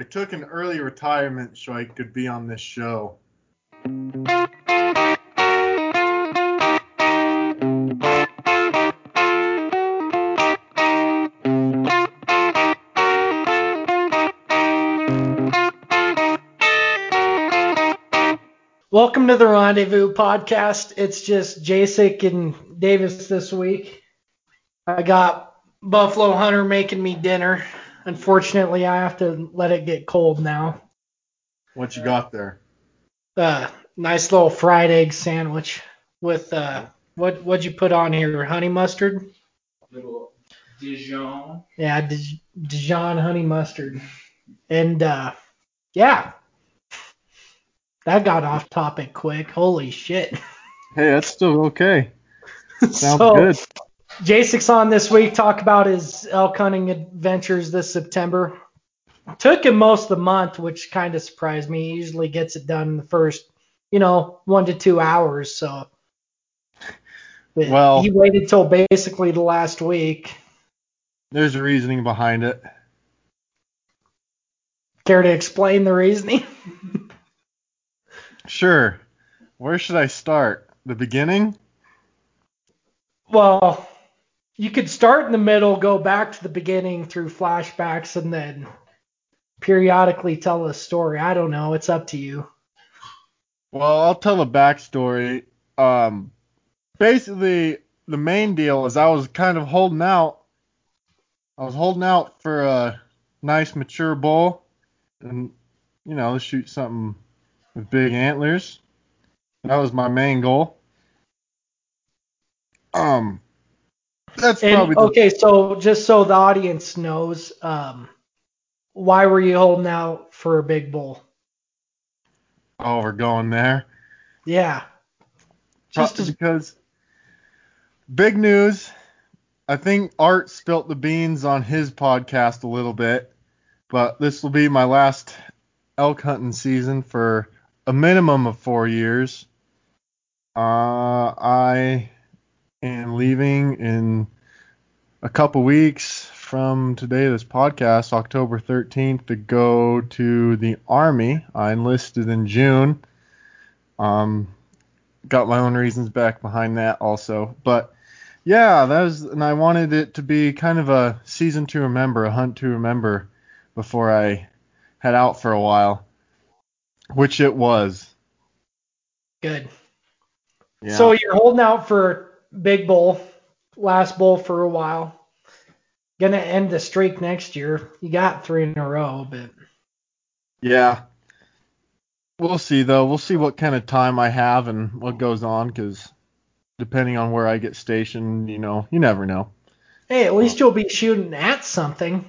I took an early retirement so I could be on this show. Welcome to the Rendezvous podcast. It's just Jacek and Davis this week. I got Buffalo Hunter making me dinner. Unfortunately, I have to let it get cold now. What you got there? Uh, nice little fried egg sandwich with uh, what what'd you put on here? Honey mustard? little Dijon. Yeah, Dij- Dijon honey mustard. And uh, yeah, that got off topic quick. Holy shit. Hey, that's still okay. Sounds So, good. Jason's on this week talk about his elk hunting adventures this September. Took him most of the month, which kind of surprised me. He usually gets it done in the first, you know, one to two hours. So, Well- he waited till basically the last week. There's a reasoning behind it. Care to explain the reasoning? Sure. Where should I start? The beginning? well, you could start in the middle, go back to the beginning through flashbacks, and then periodically tell a story. I don't know. It's up to you. Well, I'll tell the backstory. Um, basically, the main deal is I was kind of holding out. I was holding out for a nice mature bull, and you know, shoot something with big antlers. That was my main goal. Um, that's And, probably the, okay, so just so the audience knows, um, why were you holding out for a big bull? oh, we're going there. Yeah. Just Probably because big news. I think Art spilt the beans on his podcast a little bit, but this will be my last elk hunting season for a minimum of four years. Uh, I am leaving in a couple weeks from today, this podcast, October 13th, to go to the Army. I enlisted in June. Um, got my own reasons back behind that also. But yeah, that was, and I wanted it to be kind of a season to remember, a hunt to remember before I head out for a while, which it was. good. Yeah. So you're holding out for big bull, last bull for a while. Gonna end the streak next year. You got three in a row, but yeah. We'll see though. We'll see what kind of time I have and what goes on, because depending on where I get stationed, you know, you never know. hey, at least you'll be shooting at something.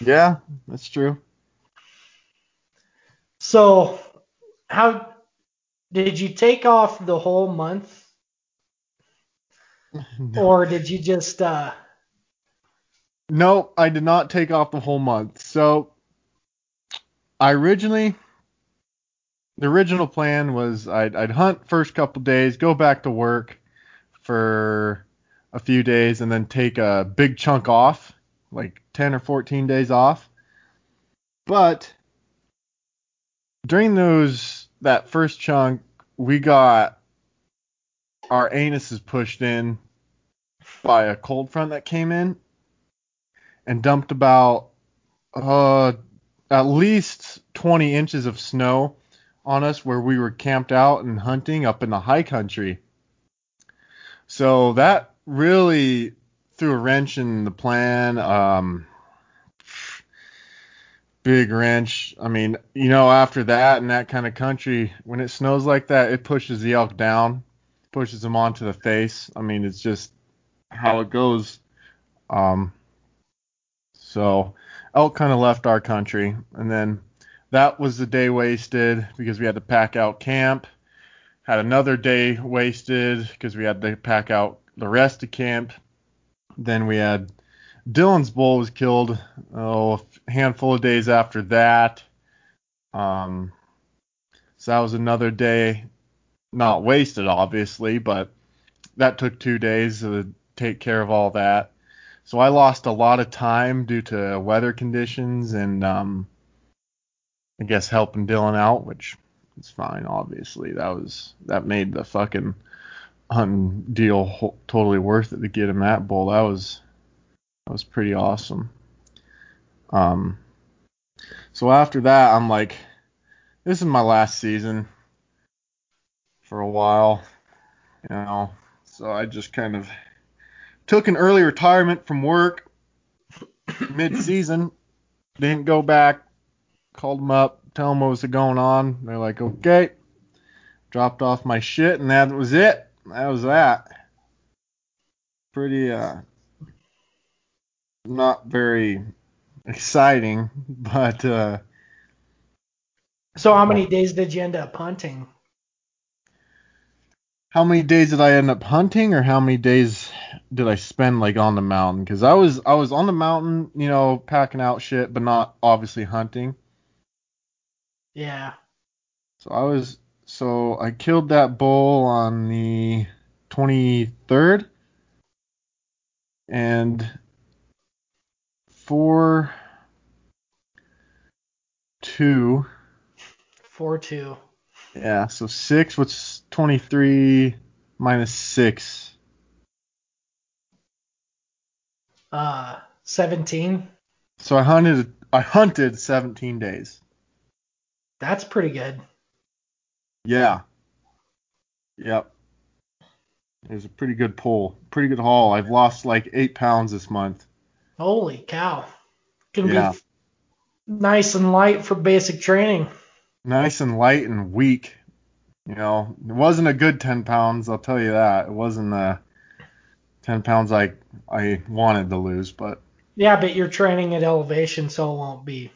Yeah, that's true. So, how did you take off the whole month, or did you just uh? Nope, I did not take off the whole month. So I originally the original plan was I'd, I'd hunt first couple days, go back to work for a few days, and then take a big chunk off, like 10 or 14 days off. But during those that first chunk, we got our anuses pushed in by a cold front that came in and dumped about uh at least 20 inches of snow on us where we were camped out and hunting up in the high country. So that really threw a wrench in the plan. Um, big wrench. I mean, you know, after that in that kind of country, when it snows like that, it pushes the elk down, pushes them onto the face. I mean, it's just how it goes. Um, so elk kind of left our country, and then that was the day wasted because we had to pack out camp. Had another day wasted because we had to pack out the rest of camp. Then we had Dylan's bull was killed oh, a handful of days after that. Um, so that was another day, not wasted obviously, but that took two days to take care of all that. So I lost a lot of time due to weather conditions and um, I guess helping Dylan out, which is fine. Obviously, that was that made the fucking hunting deal ho- totally worth it to get him that bull. That was that was pretty awesome. Um, so after that, I'm like, this is my last season for a while, you know. So I just kind of took an early retirement from work mid-season. Didn't go back. Called them up, tell them what was going on. They're like, okay. Dropped off my shit, and that was it. That was that. Pretty uh, not very exciting, but uh, So how many days did you end up hunting? How many days did I end up hunting, or how many days did I spend like on the mountain? Because I was I was on the mountain, you know, packing out shit, but not obviously hunting. Yeah. So I was so I killed that bull on the 23rd, and four two. Four two. Yeah, so six. What's 23 minus six? Uh, seventeen. So I hunted. I hunted 17 days. That's pretty good. Yeah. Yep. It was a pretty good pull. Pretty good haul. I've lost like eight pounds this month. Holy cow. Can Yeah. be nice and light for basic training. Nice and light and weak. You know, it wasn't a good 10 pounds. I'll tell you that. It wasn't the 10 pounds I I wanted to lose, but Yeah, but you're training at elevation, so it won't be.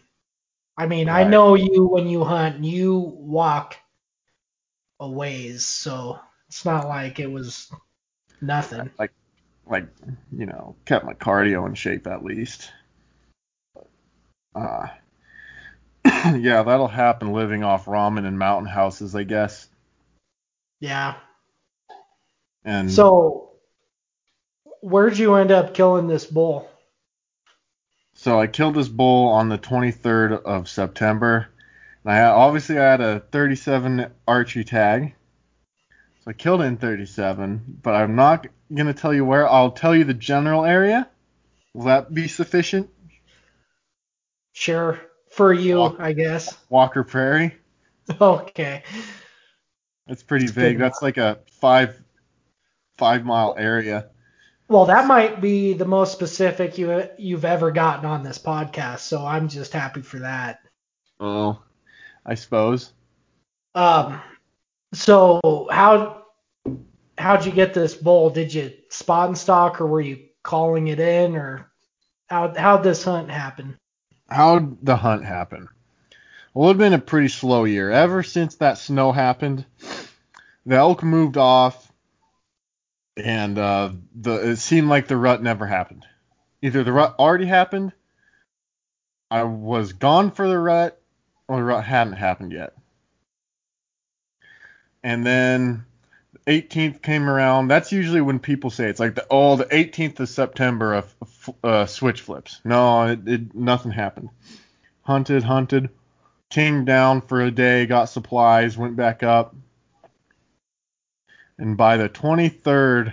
I mean, I know you when you hunt, you walk a ways, so it's not like it was nothing. like you know, kept my cardio in shape at least. Uh, yeah, that'll happen living off ramen and mountain houses, I guess. Yeah. And So, where'd you end up killing this bull? So I killed this bull on the 23rd of September. And I obviously I had a 37 archery tag. So I killed it in 37, but I'm not gonna tell you where. I'll tell you the general area. Will that be sufficient? Sure. For you, Walk- I guess. Walker Prairie. Okay. That's pretty vague. That's like a five five mile area. Well, that might be the most specific you you've ever gotten on this podcast, so I'm just happy for that. Oh, I suppose. Um, so how how'd you get this bull? Did you spot and stock, or were you calling it in, or how how'd this hunt happen? How'd the hunt happen? Well, it's been a pretty slow year. Ever since that snow happened, the elk moved off, and uh, the it seemed like the rut never happened. Either the rut already happened, I was gone for the rut, or the rut hadn't happened yet. And then the 18th came around. That's usually when people say it's like the oh the 18th of September of uh, switch flips. No, it, it nothing happened. Hunted, hunted, came down for a day, got supplies, went back up, and by the 23rd,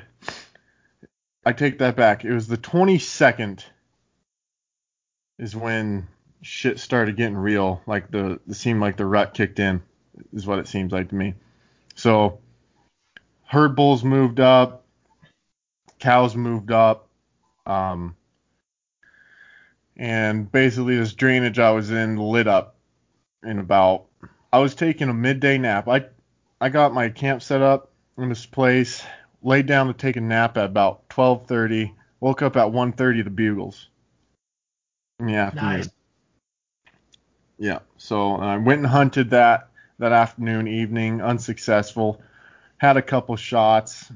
I take that back. It was the 22nd is when shit started getting real. Like the it seemed like the rut kicked in, is what it seems like to me. So herd bulls moved up, cows moved up, um, and basically this drainage I was in lit up in about. I was taking a midday nap. I I got my camp set up in this place, laid down to take a nap at about 12:30. Woke up at 1:30 the bugles. In the afternoon. Nice. Yeah. So I went and hunted that that afternoon, evening, unsuccessful. Had a couple shots,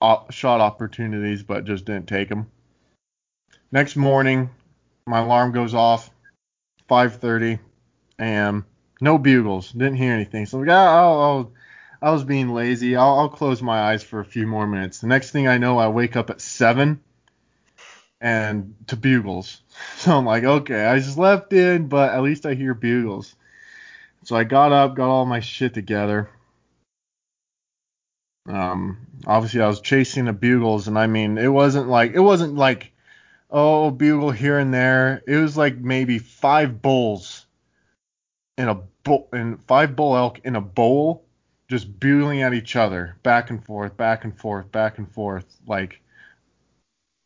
op- shot opportunities, but just didn't take them. Next morning, my alarm goes off, 5:30 a.m. No bugles. Didn't hear anything. So I'm like, ah, I'll, I'll, I was being lazy. I'll, I'll close my eyes for a few more minutes. The next thing I know, I wake up at seven and to bugles. So I'm like, okay, I just left in, but at least I hear bugles. So I got up, got all my shit together. Um, obviously I was chasing the bugles, and I mean it wasn't like it wasn't like oh bugle here and there. It was like maybe five bulls in a bull and five bull elk in a bowl, just bugling at each other, back and forth, back and forth, back and forth, like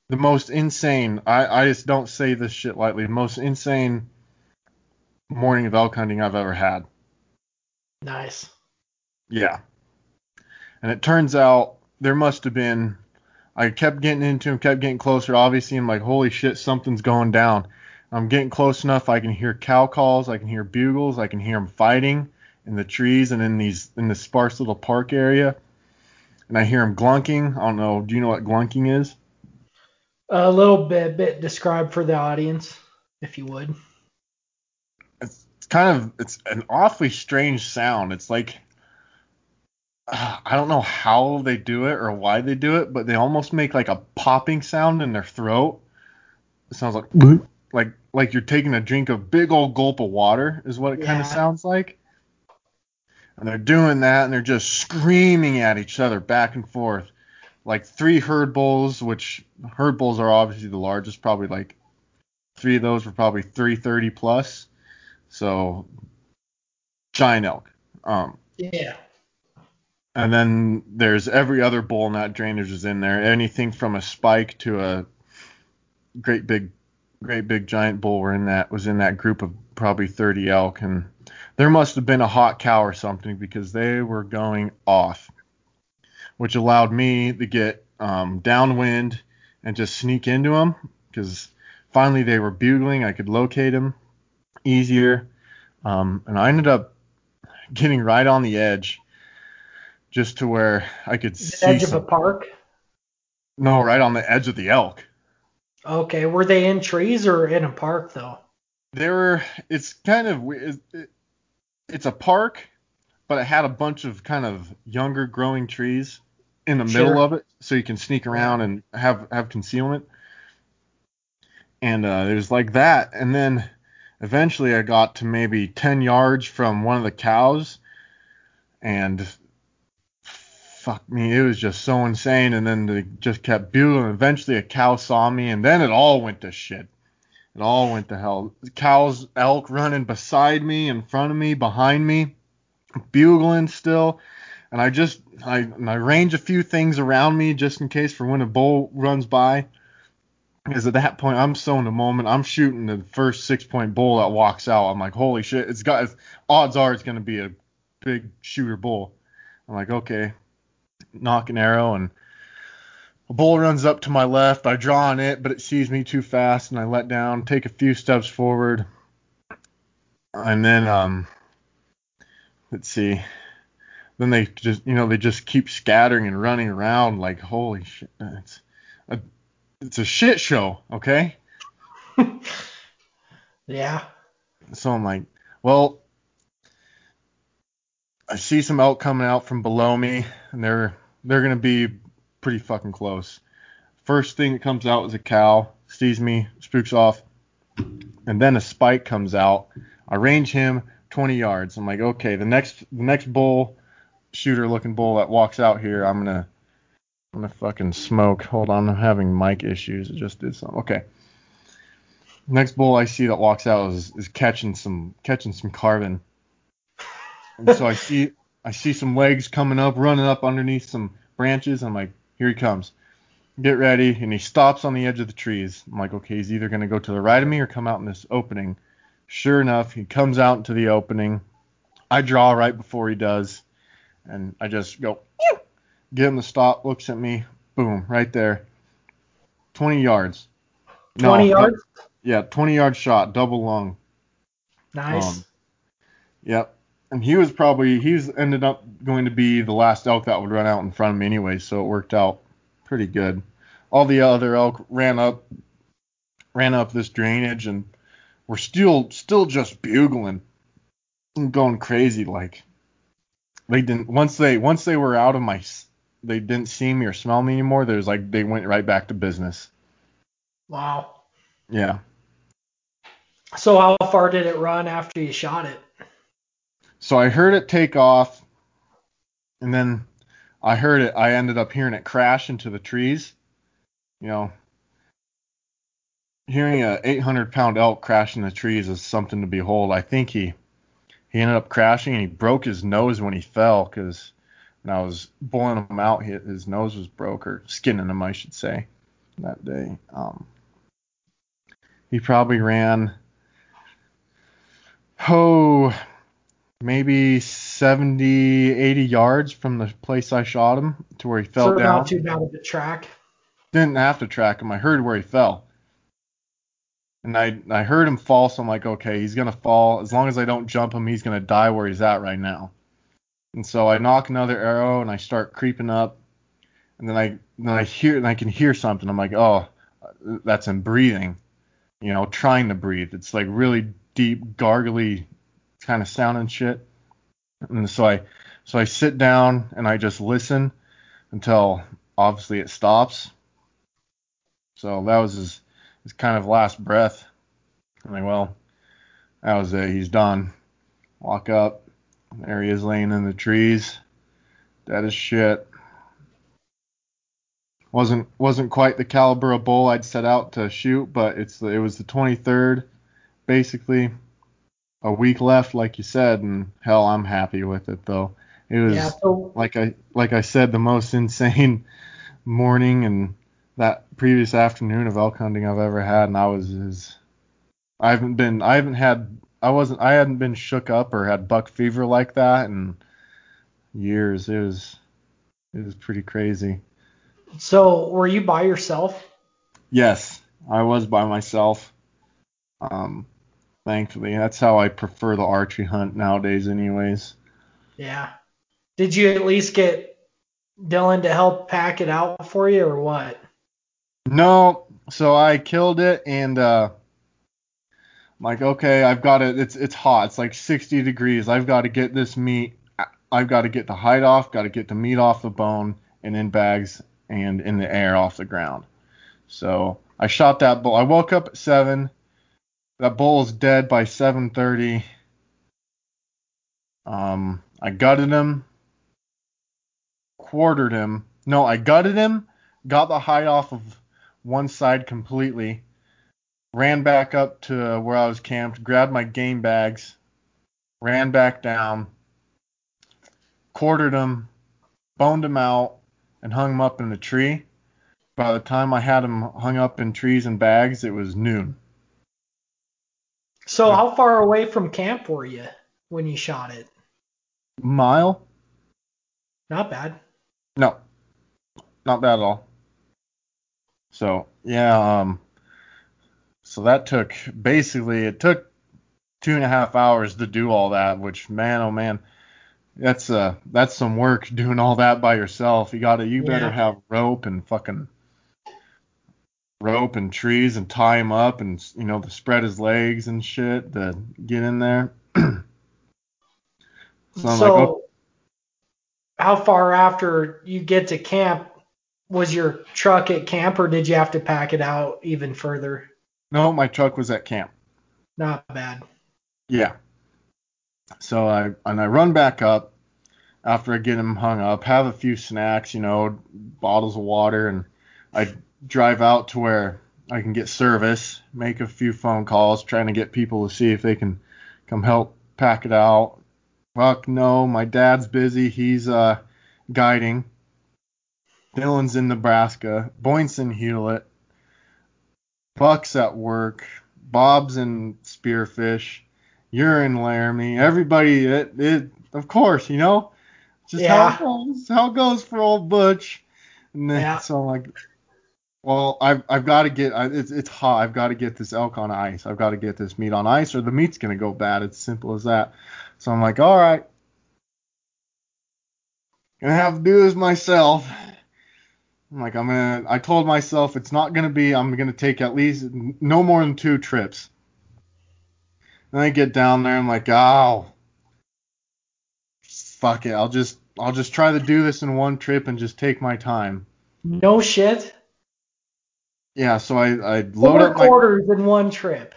the most insane. I I just don't say this shit lightly. The most insane morning of elk hunting I've ever had. Nice. Yeah. And it turns out there must have been. I kept getting into him, kept getting closer. Obviously, I'm like, holy shit, something's going down. I'm getting close enough. I can hear cow calls. I can hear bugles. I can hear them fighting in the trees and in these in this sparse little park area. And I hear them glunking. I don't know. Do you know what glunking is? A little bit, bit describe for the audience, if you would. It's, it's kind of it's an awfully strange sound. It's like uh, I don't know how they do it or why they do it, but they almost make like a popping sound in their throat. It sounds like like like you're taking a drink of big old gulp of water is what it kind of sounds like. And they're doing that and they're just screaming at each other back and forth. Like three herd bulls, which herd bulls are obviously the largest, probably like three of those were probably 330 plus. So giant elk. Um, Yeah. and then there's every other bull that drainage is in there. Anything from a spike to a great big, great big giant bull were in that was in that group of probably 30 elk, and there must have been a hot cow or something because they were going off, which allowed me to get um, downwind and just sneak into them because finally they were bugling. I could locate them easier, um, and I ended up getting right on the edge just to where I could The see edge of a park. no right on the edge of the elk. Okay. Were they in trees or in a park though? There were it's kind of it, it's a park, but it had a bunch of kind of younger growing trees in the Sure. middle of it, so you can sneak around and have have concealment. And uh, was like that, and then eventually I got to maybe 10 yards from one of the cows, and fuck me, it was just so insane. And then they just kept bugling. Eventually, a cow saw me, and then it all went to shit. It all went to hell. Cows, elk running beside me, in front of me, behind me, bugling still. And I just I, and I range a few things around me just in case for when a bull runs by. Because at that point I'm so in the moment. I'm shooting the first six point bull that walks out. I'm like, holy shit! It's got odds are it's gonna be a big shooter bull. I'm like, okay, nock an arrow and a bull runs up to my left. I draw on it, but it sees me too fast, and I let down, take a few steps forward, and then um, let's see. Then they just, you know, they just keep scattering and running around like holy shit. It's a, it's a shit show, okay? Yeah. So I'm like, well, I see some elk coming out from below me, and they're they're gonna be pretty fucking close. First thing that comes out is a cow, sees me, spooks off, and then a spike comes out. I range him 20 yards. I'm like, okay, the next the next bull, shooter looking bull that walks out here, I'm gonna I'm gonna fucking smoke. Hold on, I'm having mic issues. It just did something. Okay. Next bull I see that walks out is, is catching some catching some carbon. And so I see I see some legs coming up, running up underneath some branches. I'm like, here he comes. Get ready. And he stops on the edge of the trees. I'm like, okay, he's either gonna go to the right of me or come out in this opening. Sure enough, he comes out into the opening. I draw right before he does, and I just go, "Ew." get him to stop, looks at me, boom, right there. 20 yards. 20 no, yards. yeah, 20 yard shot, double lung. Nice. Um, Yep. And he was probably he's ended up going to be the last elk that would run out in front of me anyway, so it worked out pretty good. All the other elk ran up ran up this drainage and were still still just bugling and going crazy like they didn't once they once they were out of my they didn't see me or smell me anymore. There's like they went right back to business. wow. Yeah. So how far did it run after you shot it? So I heard it take off, and then I heard it. I ended up hearing it crash into the trees. You know, hearing a 800 pound elk crash in the trees is something to behold. I think he he ended up crashing and he broke his nose when he fell because when I was boiling him out, his nose was broke or skinning him, I should say, that day. Um, he probably ran oh maybe 70 80 yards from the place i shot him to where he fell so down. not too bad of a track. didn't have to track him. I heard where he fell. And i i heard him fall so i'm like okay he's gonna fall. As long as i don't jump him he's gonna die where he's at right now. And so i nock another arrow and i start creeping up. And then i then i hear and i can hear something. I'm like oh that's him breathing you know trying to breathe. It's like really deep gargly kind of sound and shit. And so I so I sit down and I just listen until obviously it stops. So that was his his kind of last breath. I'm like, well, that was it. He's done. Walk up. There he is laying in the trees. Dead as shit. Wasn't wasn't quite the caliber of bull I'd set out to shoot, but it's it was the 23rd, basically a week left, like you said, and hell, I'm happy with it though. It was Yeah, so like I like I said, the most insane morning and that previous afternoon of elk hunting I've ever had, and I was as I haven't been I haven't had I wasn't I hadn't been shook up or had buck fever like that in years. It was it was pretty crazy. so were you by yourself? Yes, I was by myself. Um, thankfully, that's how I prefer the archery hunt nowadays, anyways. Yeah. Did you at least get Dylan to help pack it out for you or what? No, so I killed it and uh I'm like, okay, I've got it. It's it's hot. It's like 60 degrees. I've got to get this meat. I've got to get the hide off. Got to get the meat off the bone and in bags and in the air off the ground. So I shot that bull. I woke up at seven. That bull is dead by 7:30. Um, I gutted him, quartered him. No, I gutted him, got the hide off of one side completely, ran back up to where I was camped, grabbed my game bags, ran back down, quartered him, boned him out, and hung him up in the tree. By the time I had him hung up in trees and bags, it was noon. So how far away from camp were you when you shot it? Mile? Not bad. No, not bad at all. So yeah, um, so that took basically it took two and a half hours to do all that, which man oh man, that's uh that's some work doing all that by yourself. You gotta you better have rope and fucking rope and trees and tie him up and you know to spread his legs and shit to get in there. so so like, okay. how far after you get to camp was your truck at camp or did you have to pack it out even further? no, my truck was at camp. Not bad. Yeah. So I and I run back up after I get him hung up, have a few snacks, you know, bottles of water, and I drive out to where I can get service, make a few phone calls, trying to get people to see if they can come help pack it out. Fuck no, my dad's busy. He's uh guiding. Dylan's in Nebraska. Boyne's in Hulett. Buck's at work. Bob's in Spearfish. You're in Laramie. Everybody, it, it of course, you know, just Yeah. how it goes. How it goes for old Butch. And then, Yeah. so I'm like, well, I've I've got to get. It's it's hot. I've got to get this elk on ice. I've got to get this meat on ice, or the meat's gonna go bad. It's simple as that. So I'm like, all right, gonna have to do this myself. I'm like, I'm gonna. I told myself it's not gonna be. I'm gonna take at least no more than two trips. Then I get down there. I'm like, oh, fuck it. I'll just I'll just try to do this in one trip and just take my time. No shit. Yeah. So I I load Four up my quarters in one trip.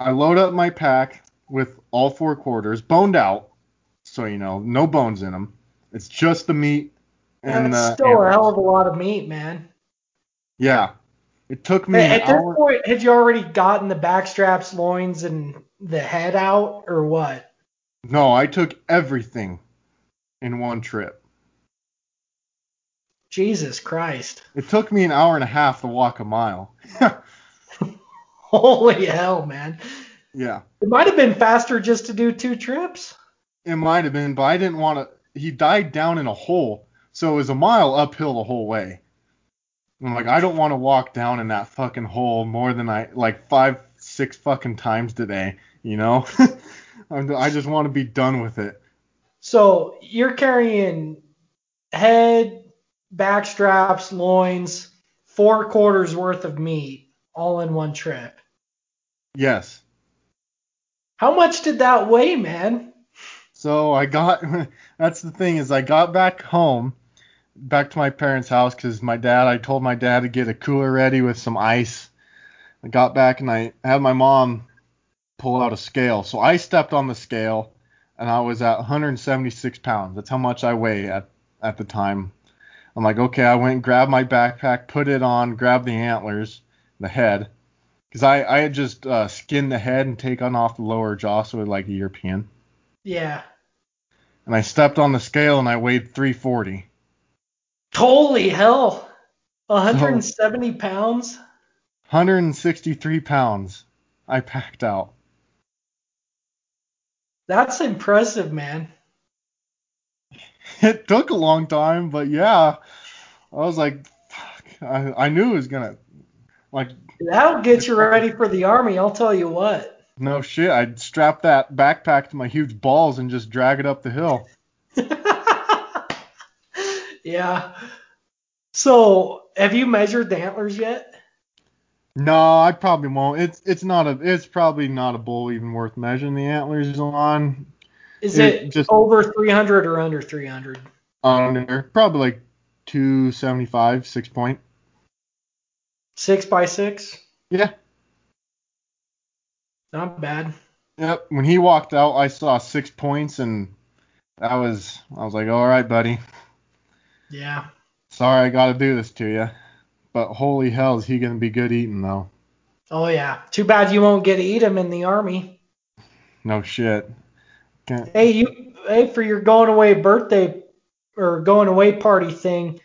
I load up my pack with all four quarters, boned out. so you know, no bones in them. It's just the meat and That's the still a antlers. hell of a lot of meat, man. Yeah, it took me At an this hour. point, had you already gotten the backstraps, loins, and the head out, or what? No, I took everything in one trip. Jesus Christ. It took me an hour and a half to walk a mile. Holy hell, man. yeah, It might have been faster just to do two trips. it might have been, but I didn't want to. He died down in a hole, so it was a mile uphill the whole way. I'm like, I don't want to walk down in that fucking hole more than I like five, six fucking times today. You know, I just want to be done with it. So you're carrying head, backstraps, loins, four quarters worth of meat all in one trip. Yes. How much did that weigh, man? So I got that's the thing is I got back home, back to my parents' house because my dad I told my dad to get a cooler ready with some ice. I got back and I had my mom pull out a scale. So I stepped on the scale and I was at 176 pounds. That's how much I weigh at at the time. I'm like, okay, I went and grabbed my backpack, put it on, grabbed the antlers, the head, because I I had just uh, skinned the head and taken off the lower jaw, so it like a European Yeah. and I stepped on the scale and I weighed 340. Holy hell. 170 pounds? 163 pounds I packed out. That's impressive, man. It took a long time, but yeah, I was like, fuck, I, I knew it was gonna, like, That'll get you ready for the army, I'll tell you what. no shit. I'd strap that backpack to my huge balls and just drag it up the hill. yeah. So, have you measured the antlers yet? No, I probably won't. It's it's not a it's probably not a bull even worth measuring the antlers on. Is It it, just- over 300 or under 300? Under probably like 275, six point. Six by six? Yeah. Not bad. Yep. When he walked out, I saw six points, and that was I was like, all right, buddy. Yeah. Sorry, I got to do this to you. But holy hell, is he gonna be good eating though? Oh yeah. Too bad you won't get to eat him in the army. No shit. Hey, you. Hey, for your going away birthday or going away party thing,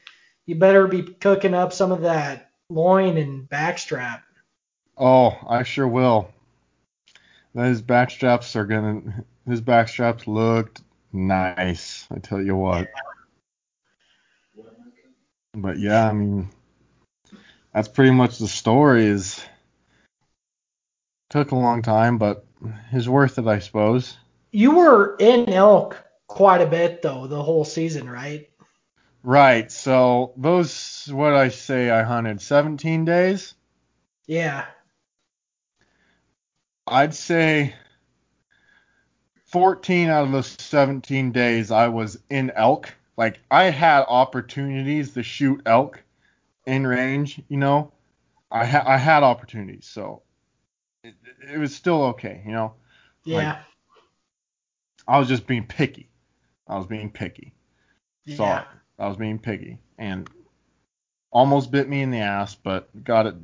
you better be cooking up some of that loin and backstrap. oh, I sure will. His backstraps are gonna. His backstraps looked nice. I tell you what. But yeah, I mean, that's pretty much the story. Is took a long time, but is worth it, I suppose. You were in elk quite a bit though, the whole season, right? Right. So those, what I say, I hunted 17 days. Yeah. I'd say 14 out of those 17 days I was in elk. Like I had opportunities to shoot elk in range, you know. I ha- I had opportunities, so it, it was still okay, you know. Yeah. I was just being picky. I was being picky. yeah. Sorry. I was being picky and almost bit me in the ass, but got it.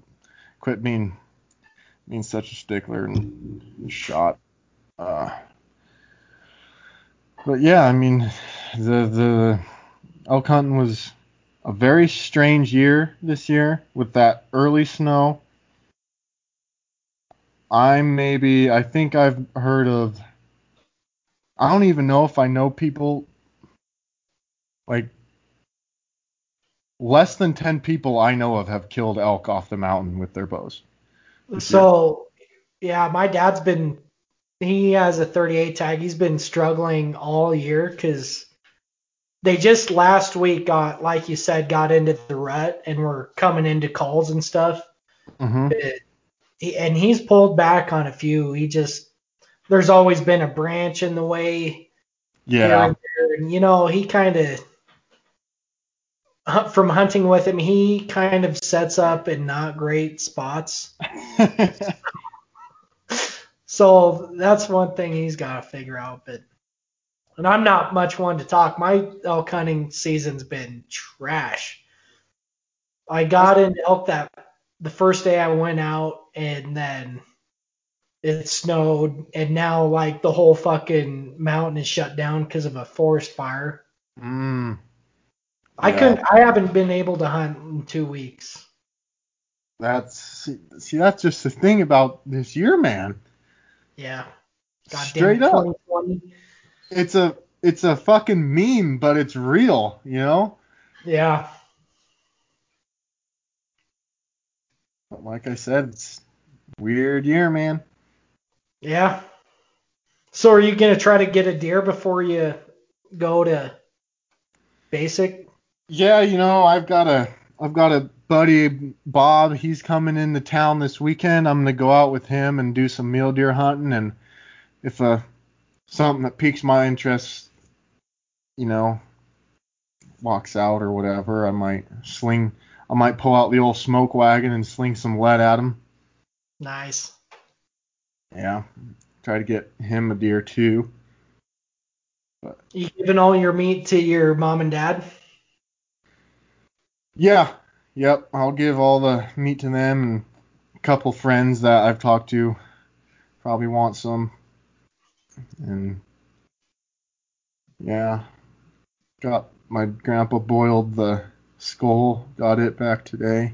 Quit being being such a stickler and shot. Uh, but yeah, I mean, the the elk hunting was a very strange year this year with that early snow. I'm maybe I think I've heard of I don't even know if I know people like less than 10 people I know of have killed elk off the mountain with their bows. So, yeah, my dad's been, he has a 38 tag. He's been struggling all year because they just last week got, like you said, got into the rut and were coming into calls and stuff. Mm-hmm. It- and he's pulled back on a few. He just, there's always been a branch in the way Yeah. and. And, you know, he kind of, from hunting with him, he kind of sets up in not great spots. So that's one thing he's got to figure out. But And I'm not much one to talk. My elk hunting season's been trash. I got in elk that the first day I went out, and then it snowed, and now like the whole fucking mountain is shut down because of a forest fire. Mm. I Yeah. couldn't. I haven't been able to hunt in two weeks. That's see, see, that's just the thing about this year, man. Yeah. God Straight damn it, up. It's a it's a fucking meme, but it's real, you know? Yeah. But like I said, it's weird year, man. Yeah. So are you gonna try to get a deer before you go to basic? Yeah, you know, I've got a I've got a buddy Bob, he's coming into town this weekend. I'm gonna go out with him and do some mule deer hunting and if uh something that piques my interest, you know, walks out or whatever, I might sling I might pull out the old smoke wagon and sling some lead at him. Nice. Yeah. Try to get him a deer too. You giving all your meat to your mom and dad? Yeah. Yep. I'll give all the meat to them and a couple friends that I've talked to probably want some. And yeah. Got my grandpa boiled the skull, got it back today.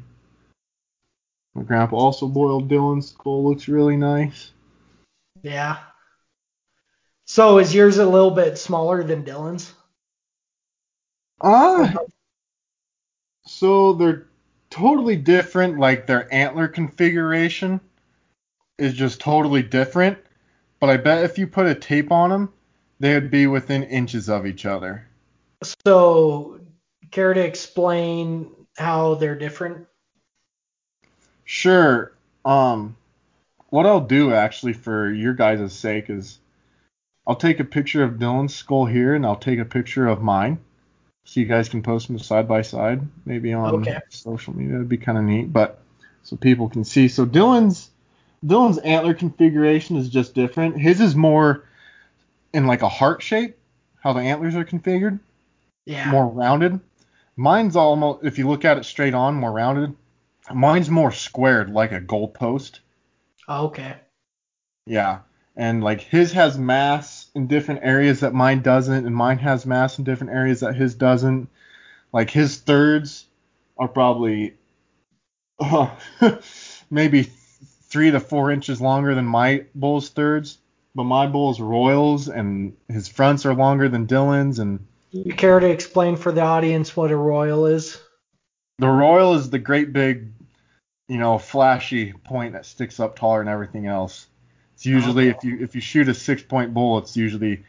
My grandpa also boiled Dylan's skull, looks really nice. Yeah. So is yours a little bit smaller than Dylan's? Ah, so they're totally different. Like their antler configuration is just totally different. But I bet if you put a tape on them, they would be within inches of each other. So care to explain how they're different? Sure. Um, what I'll do actually for your guys' sake is I'll take a picture of Dylan's skull here and I'll take a picture of mine. So you guys can post them side by side, maybe on Okay. social media. It'd be kind of neat, but so people can see. So Dylan's Dylan's antler configuration is just different. His is more in like a heart shape, how the antlers are configured, Yeah. more rounded. Mine's almost, if you look at it straight on, more rounded. Mine's more squared, like a goalpost. Oh, okay. Yeah. And like his has mass in different areas that mine doesn't, and mine has mass in different areas that his doesn't. Like his thirds are probably maybe three to four inches longer than my bull's thirds, but my bull's royals and his fronts are longer than Dylan's. And You care to explain for the audience what a royal is? the royal is the great big, you know, flashy point that sticks up taller than everything else. It's usually if you if you shoot a six point bull, it's usually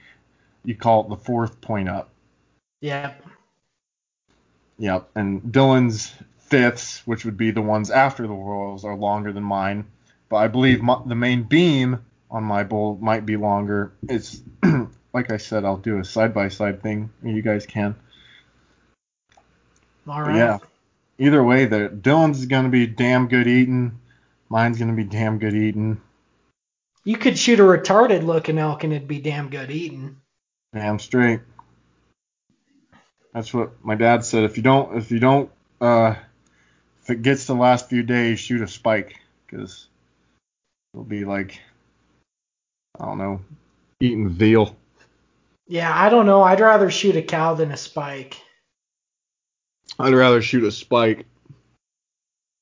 you call it the fourth point up. Yeah. Yep. And Dylan's fifths, which would be the ones after the royals, are longer than mine. But I believe my, the main beam on my bull might be longer. It's like I said, I'll do a side by side thing. You guys can. All right. But yeah. Either way, the Dylan's is gonna be damn good eating. Mine's gonna be damn good eating. You could shoot a retarded looking elk and it'd be damn good eating. Damn straight. That's what my dad said. If you don't, if you don't, uh, if it gets the last few days, shoot a spike, because it'll be like, I don't know, eating veal. Yeah, I don't know. I'd rather shoot a cow than a spike. I'd rather shoot a spike.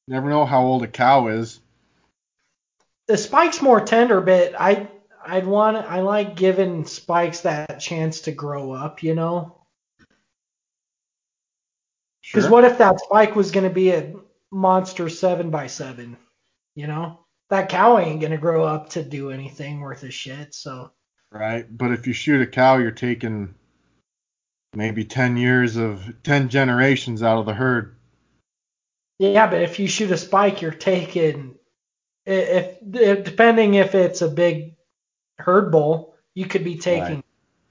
Never know how old a cow is. The spike's more tender, but I I'd want I like giving spikes that chance to grow up, you know? Because Sure. what if that spike was going to be a monster seven by seven? You know, that cow ain't going to grow up to do anything worth a shit. So Right. But if you shoot a cow, you're taking maybe 10 years of 10 generations out of the herd. yeah, but if you shoot a spike, you're taking if, if depending if it's a big herd bull, you could be taking Right.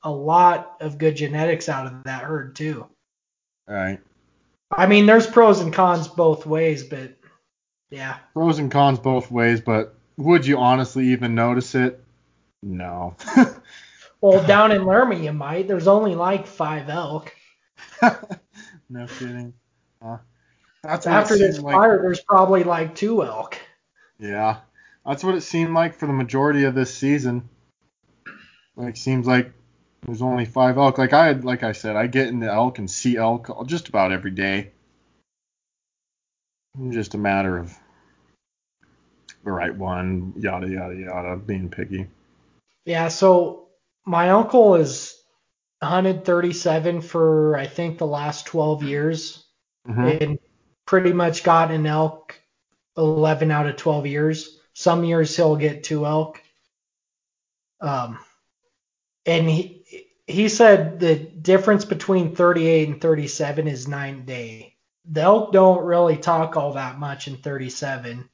a lot of good genetics out of that herd too. Right. I mean, there's pros and cons both ways, but yeah. Pros and cons both ways, but would you honestly even notice it? No. Well, down in Laramie, you might. There's only like five elk. no kidding. Uh, that's After this like. fire, there's probably like two elk. Yeah, that's what it seemed like for the majority of this season. Like seems like there's only five elk. Like I like I said, I get into elk and see elk just about every day. It's just a matter of the right one, yada yada yada, being picky. Yeah, so my uncle is 137 for I think the last 12 years Mhm. and pretty much got an elk 11 out of 12 years. Some years he'll get two elk. Um, and he he said the difference between 38 and 37 is nine day. The elk don't really talk all that much in 37.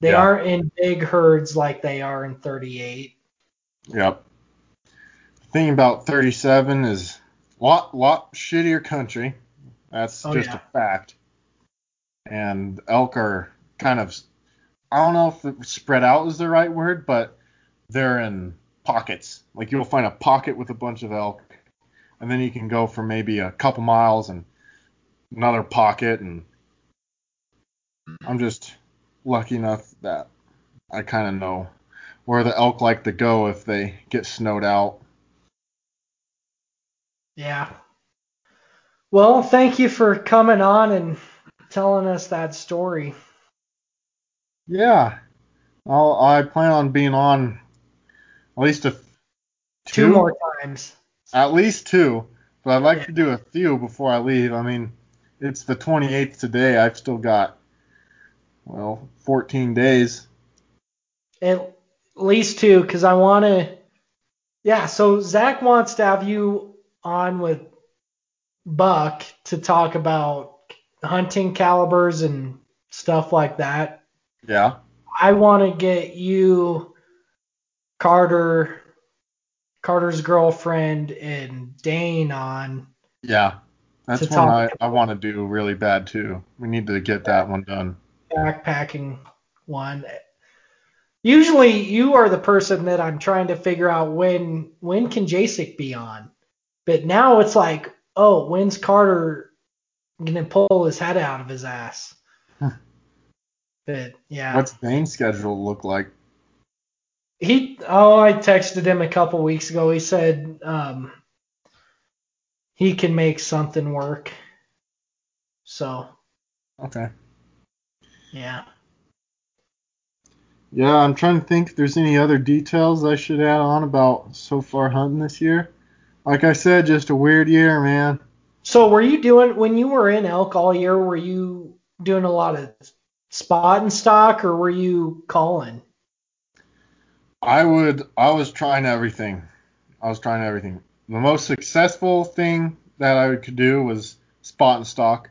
They Yeah. aren't in big herds like they are in 38. Yep. Thing about 37 is lot lot shittier country. That's Oh, just yeah. a fact. And elk are kind of I don't know if spread out is the right word, but they're in pockets. Like you'll find a pocket with a bunch of elk, and then you can go for maybe a couple miles and another pocket and I'm just lucky enough that I kind of know where the elk like to go if they get snowed out. Yeah. Well, thank you for coming on and telling us that story. Yeah. I'll, I plan on being on at least a Two, more times. At least two. But I'd like Yeah. to do a few before I leave. I mean, it's the 28th today. I've still got, well, 14 days. At least two, because I want to. Yeah, so Zach wants to have you on with Buck to talk about hunting calibers and stuff like that. Yeah. I want to get you, Carter, Carter's girlfriend, and Dane on. Yeah. That's one I, I want to do really bad too. We need to get that one done. backpacking one. Usually you are the person that I'm trying to figure out when when can Jacek be on. But now it's like, oh, when's Carter gonna pull his head out of his ass? Huh. but yeah. What's Dane's schedule look like? he oh I texted him a couple weeks ago. He said um he can make something work. So Okay. yeah. Yeah, I'm trying to think if there's any other details I should add on about so far hunting this year. Like I said, just a weird year, man. So were you doing when you were in elk all year? Were you doing a lot of spot and stalk, or were you calling? I would I was trying everything. I was trying everything. The most successful thing that I could do was spot and stalk.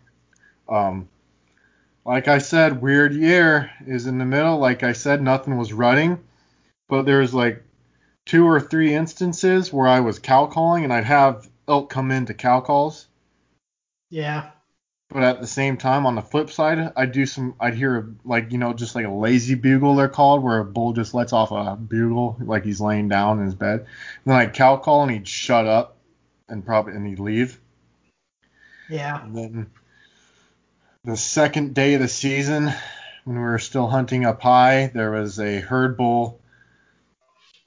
Um, like I said, weird year is in the middle. Like I said, nothing was running, but there was like two or three instances where I was cow calling and I'd have elk come into cow calls. Yeah, But at the same time, on the flip side, I'd do some. I'd hear a, like you know just like a lazy bugle they're called, where a bull just lets off a bugle like he's laying down in his bed. And then I'd cow call and he'd shut up and probably and he'd leave. yeah, And then the second day of the season, when we were still hunting up high, there was a herd bull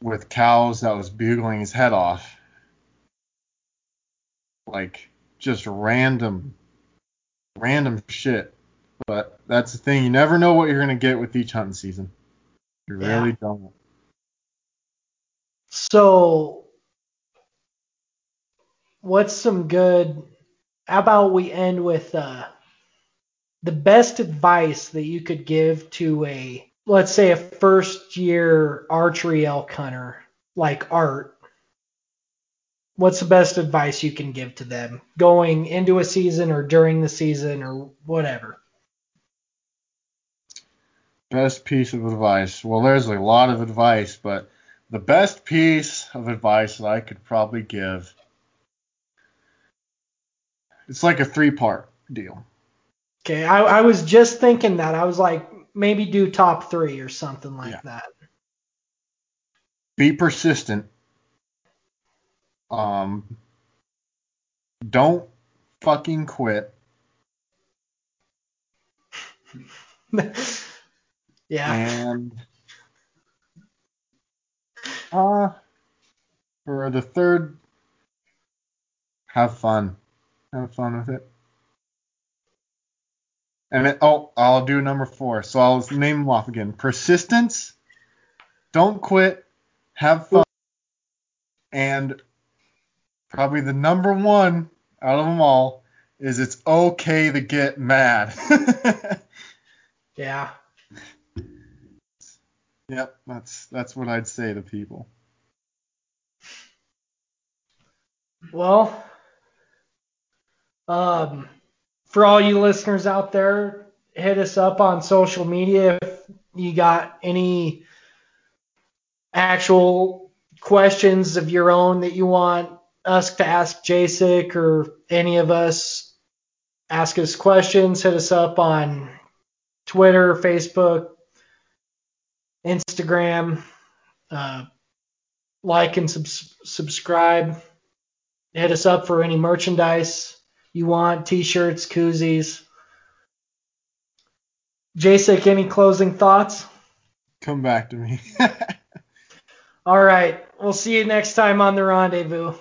with cows that was bugling his head off. Like just random, random shit. But that's the thing. You never know what you're going to get with each hunting season. You Yeah. really don't. So, what's some good? How about we end with uh, the best advice that you could give to a, let's say, a first year archery elk hunter like Art? What's the best advice you can give to them going into a season or during the season or whatever? Best piece of advice. Well, there's a lot of advice, but the best piece of advice that I could probably give it's like a three part deal. Okay, I, I was just thinking that. I was like, maybe do top three or something like Yeah. that. Be persistent. Um, don't fucking quit. yeah. And uh, for the third, have fun. Have fun with it. And it, oh, I'll do number four. So I'll name them off again. Persistence. Don't quit. Have fun. And probably the number one out of them all is it's okay to get mad. Yeah. Yep, that's that's what I'd say to people. Well, um, for all you listeners out there, hit us up on social media if you got any actual questions of your own that you want us to ask Jacek or any of us. Ask us questions. Hit us up on Twitter, Facebook, Instagram. Uh, like and subs- subscribe. Hit us up for any merchandise you want, t-shirts, koozies. Jacek, any closing thoughts? Come back to me. All right. We'll see you next time on the rendezvous.